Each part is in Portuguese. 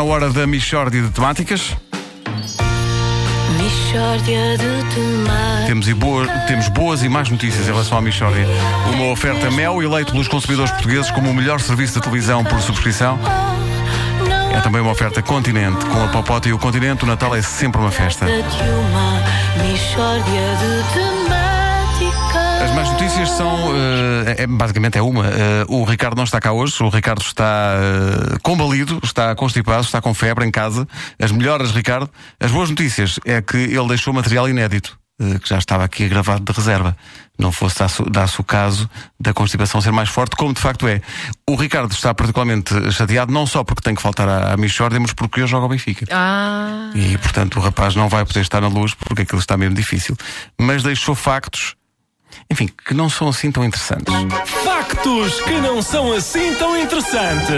Na hora da Michórdia de Temáticas, Mishória de temáticas. temos, e boa- temos boas e más notícias em relação à Michórdia. Uma oferta Mel, eleito pelos consumidores portugueses como o melhor serviço de televisão por subscrição. É também uma oferta Continente. Com a Popota e o Continente, o Natal é sempre uma festa. Mishória de temáticas. As más notícias são, eh, é- basicamente é uma. Eh, o Ricardo não está cá hoje, o Ricardo está eh, combalido, está constipado, está com febre em casa. As melhoras, Ricardo. As boas notícias é que ele deixou material inédito, eh, que já estava aqui gravado de reserva. Não fosse dar-se o caso da constipação ser mais forte, como de facto é. O Ricardo está particularmente chateado, não só porque tem que faltar à, à mas porque hoje joga ao Benfica. Ah, E, portanto, o rapaz não vai poder estar na luz porque aquilo está mesmo difícil. Mas deixou factos, enfim, que não são assim tão interessantes. Factos que não são assim tão interessantes.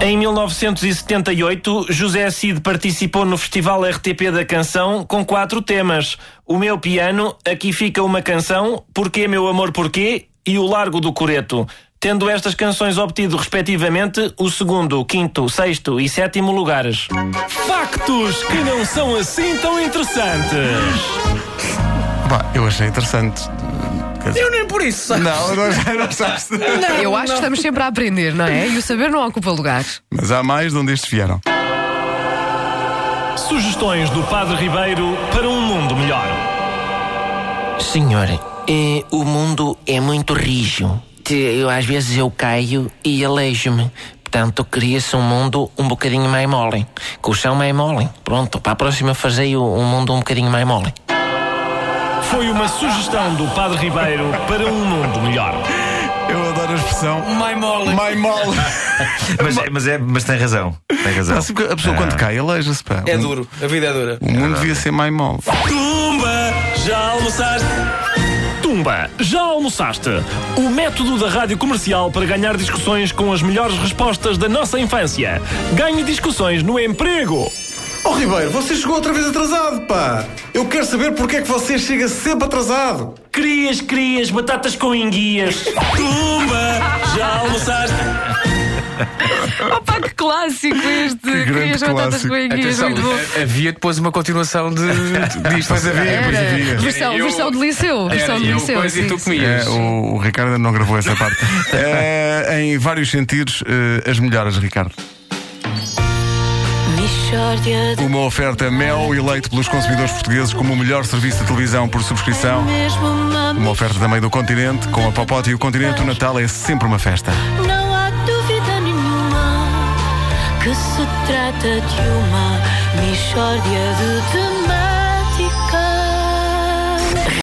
Em 1978, José Cid participou no Festival RTP da Canção com quatro temas: O Meu Piano, Aqui Fica uma Canção, Porquê Meu Amor Porquê e O Largo do Coreto. Tendo estas canções obtido, respectivamente, o segundo, quinto, sexto e sétimo lugares. Factos que não são assim tão interessantes. Pá, eu achei interessante. Eu nem por isso. Não, não, não achaste. eu acho que estamos sempre a aprender, não é? E o saber não ocupa lugar. Mas há mais de onde estes vieram. Sugestões do Padre Ribeiro para um mundo melhor. Senhor, eh, o mundo é muito rijo. Eu, às vezes eu caio e aleijo-me. Portanto, cria-se um mundo um bocadinho mais mole. Com o chão mais mole. Pronto, para a próxima fazer um mundo um bocadinho mais mole. Foi uma sugestão do Padre Ribeiro para um mundo melhor. Eu adoro a expressão. My mole. My mole. Mas, é- mas, é, mas tem razão. Tem razão. Assim, a pessoa quando cai, aleija-se. pá. É Um- duro. A vida é dura. O mundo devia ser mais mole. Tumba, já almoçaste? Tumba, já almoçaste? O método da rádio comercial para ganhar discussões com as melhores respostas da nossa infância. Ganhe discussões no emprego. Oh Ribeiro, você chegou outra vez atrasado, pá! Eu quero saber porque é que você chega sempre atrasado! Crias, crias, batatas com enguias. Tumba, já almoçaste? Opa, que clássico este! grande Querias batatas clássico. com enguias, Atenção, muito bom. ha- havia depois uma continuação de, disto. Pois havia, pois Era. havia. Versão, Eu- versão de liceu. Versão de eu liceu. coisa e sim, tu sim. comias. É, o, o Ricardo ainda não gravou essa parte. É, em vários sentidos, eh, as melhoras, Ricardo. Uma oferta Mel, eleito pelos consumidores portugueses como o melhor serviço de televisão por subscrição. mesmo uma oferta também do Continente. Com a Popota e o Continente, o Natal é sempre uma festa. Não há dúvida nenhuma que se trata de uma de temáticas.